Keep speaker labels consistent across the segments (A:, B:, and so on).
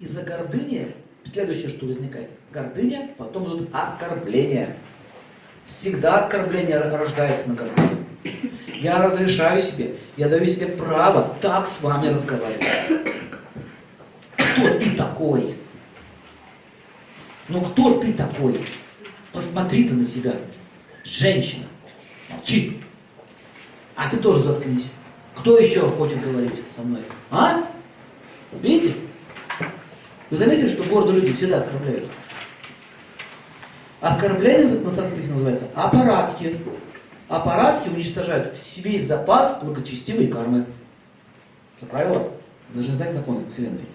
A: Из-за гордыни, следующее, что возникает, гордыня, потом идут оскорбления. Всегда оскорбление рождается на гордыне. Я разрешаю себе, я даю себе право так с вами разговаривать. Кто ты такой? Ну кто ты такой? Посмотри ты на себя. Женщина. Молчи. А ты тоже заткнись. Кто еще хочет говорить со мной? А? Видите? Вы заметили, что города люди всегда оскорбляют? Оскорбление на санскрите называется аппаратхи. Аппаратхи уничтожают весь запас благочестивой кармы. Это правило. Должны знать законы Вселенной.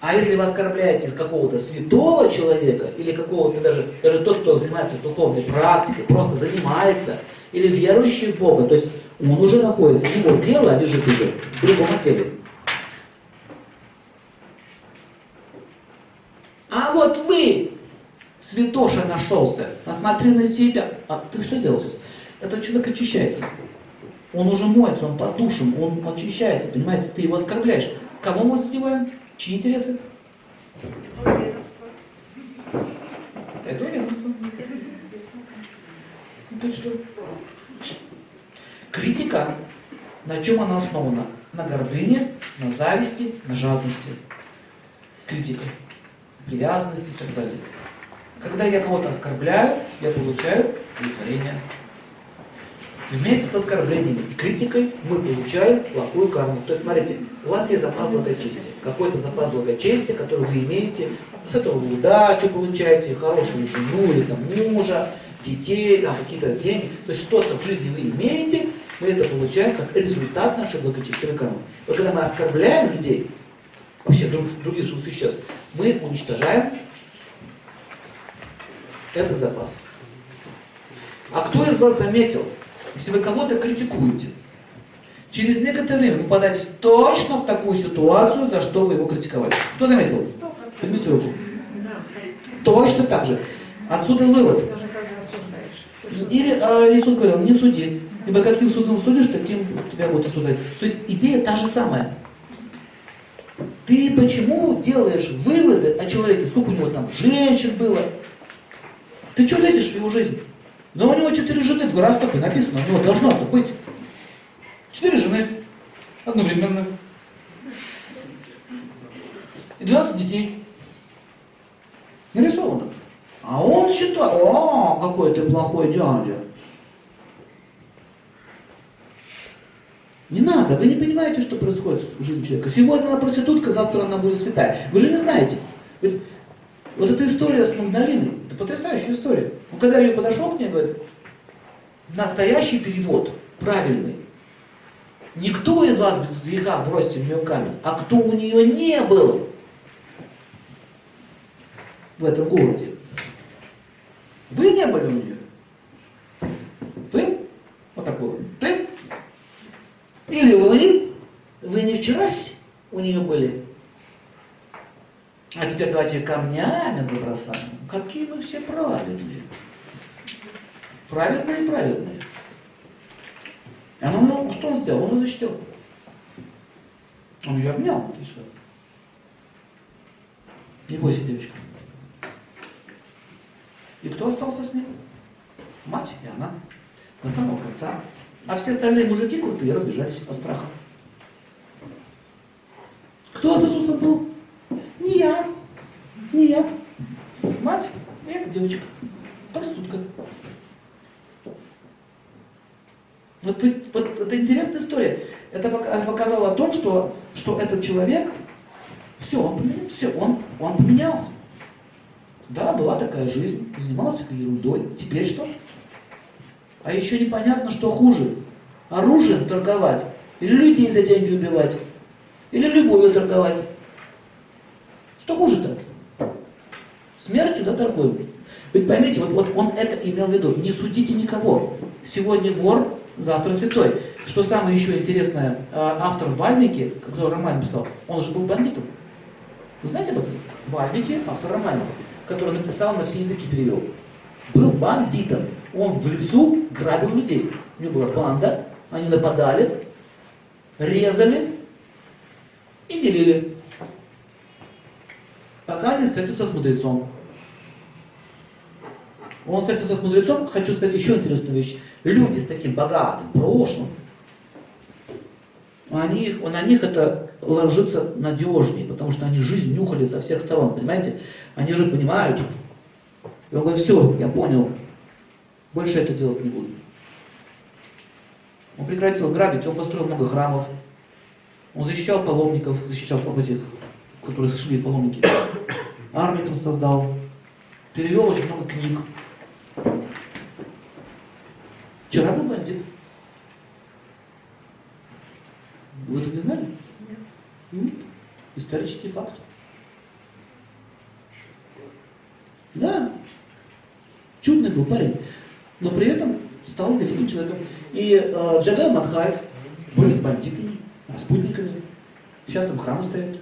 A: А если вы оскорбляете какого-то святого человека, или какого-то даже, даже тот, кто занимается духовной практикой, просто занимается, или верующий в Бога, то есть он уже находится, его тело лежит уже в другом теле. А вот вы, святоша нашелся, посмотри на себя. А ты что делал сейчас? Этот человек очищается. Он уже моется, он под душем, он очищается, понимаете? Ты его оскорбляешь. Кого мы задеваем? Чьи интересы? Это ведомство. Ну? Критика, на чем она основана? На гордыне, на зависти, на жадности. Критика привязанности и так далее. Когда я кого-то оскорбляю, я получаю удовлетворение. Вместе с оскорблениями и критикой мы получаем плохую карму. То есть, смотрите, у вас есть запас благочестия. Какой-то запас благочестия, который вы имеете. С этого вы удачу получаете, хорошую жену или там мужа, детей, там какие-то деньги. То есть что-то в жизни вы имеете, мы это получаем как результат нашей благочестивой кармы. Но когда мы оскорбляем людей, вообще друг, других живых существ, мы уничтожаем этот запас. А кто из вас заметил, если вы кого-то критикуете, через некоторое время вы попадаете точно в такую ситуацию, за что вы его критиковали. Кто заметил? Поднимите руку. Точно так же. Отсюда вывод. Или э, Иисус говорил, не суди. Ибо каким судом судишь, таким тебя будут осуждать. То есть идея та же самая. Ты почему делаешь выводы о человеке? Сколько у него там женщин было? Ты что лезешь в его жизнь? Но у него четыре жены в гороскопе написано, у него должно это быть. Четыре жены одновременно. И 12 детей. Нарисовано. А он считает, о, какой ты плохой дядя. Не надо, вы не понимаете, что происходит в жизни человека. Сегодня она проститутка, завтра она будет святая. Вы же не знаете. Ведь вот эта история с Магдалиной, это потрясающая история. Он когда ее подошел к ней, говорит, настоящий перевод, правильный. Никто из вас без греха бросьте в нее камень, а кто у нее не был в этом городе. Вы не были у нее. Вы? Вот такой. Ты? Или вы, вы не вчера у нее были, а теперь давайте камнями забросаем. Какие вы все праведные. Праведные и праведные. И она, ну, что он сделал? Он ее защитил. Он ее обнял. И все. Не бойся, девочка. И кто остался с ним? Мать и она. До самого конца. А все остальные мужики крутые разбежались по страху. Кто с Иисусом был? Не я. Не я. Мать и эта девочка. Проститутка. Вот, вот это интересная история. Это показало о том, что, что этот человек, все, он поменялся, все, он, он поменялся. Да, была такая жизнь, занимался ерундой. Теперь что? А еще непонятно, что хуже. Оружием торговать или людей за деньги убивать, или любовью торговать. Что хуже-то? Смертью, да, торгуем. Ведь поймите, вот, вот он это имел в виду. Не судите никого. Сегодня вор, завтра святой. Что самое еще интересное, а, автор Вальмики, который роман писал, он же был бандитом. Вы знаете об этом? Вальмики, автор романа, который написал на все языки перевел. Был бандитом. Он в лесу грабил людей. У него была банда, они нападали, резали, И делили. Пока не встретится с мудрецом. Он встретится с мудрецом, хочу сказать еще интересную вещь. Люди с таким богатым прошлым, на них, на них это ложится надежнее, потому что они жизнь нюхали со всех сторон, понимаете? Они же понимают. И он говорит, все, я понял, больше это делать не буду. Он прекратил грабить, он построил много храмов, он защищал паломников, защищал этих, которые шли паломники. Армию там создал, перевел очень много книг. Вчера был бандит. Вы это не знали? Нет. Исторический факт. Да. Чудный был парень. Но при этом стал великим человеком. И э, Джагай Мадхай были бандитами, распутниками. Сейчас там храмы стоят.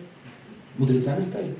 A: Мудрецами стали.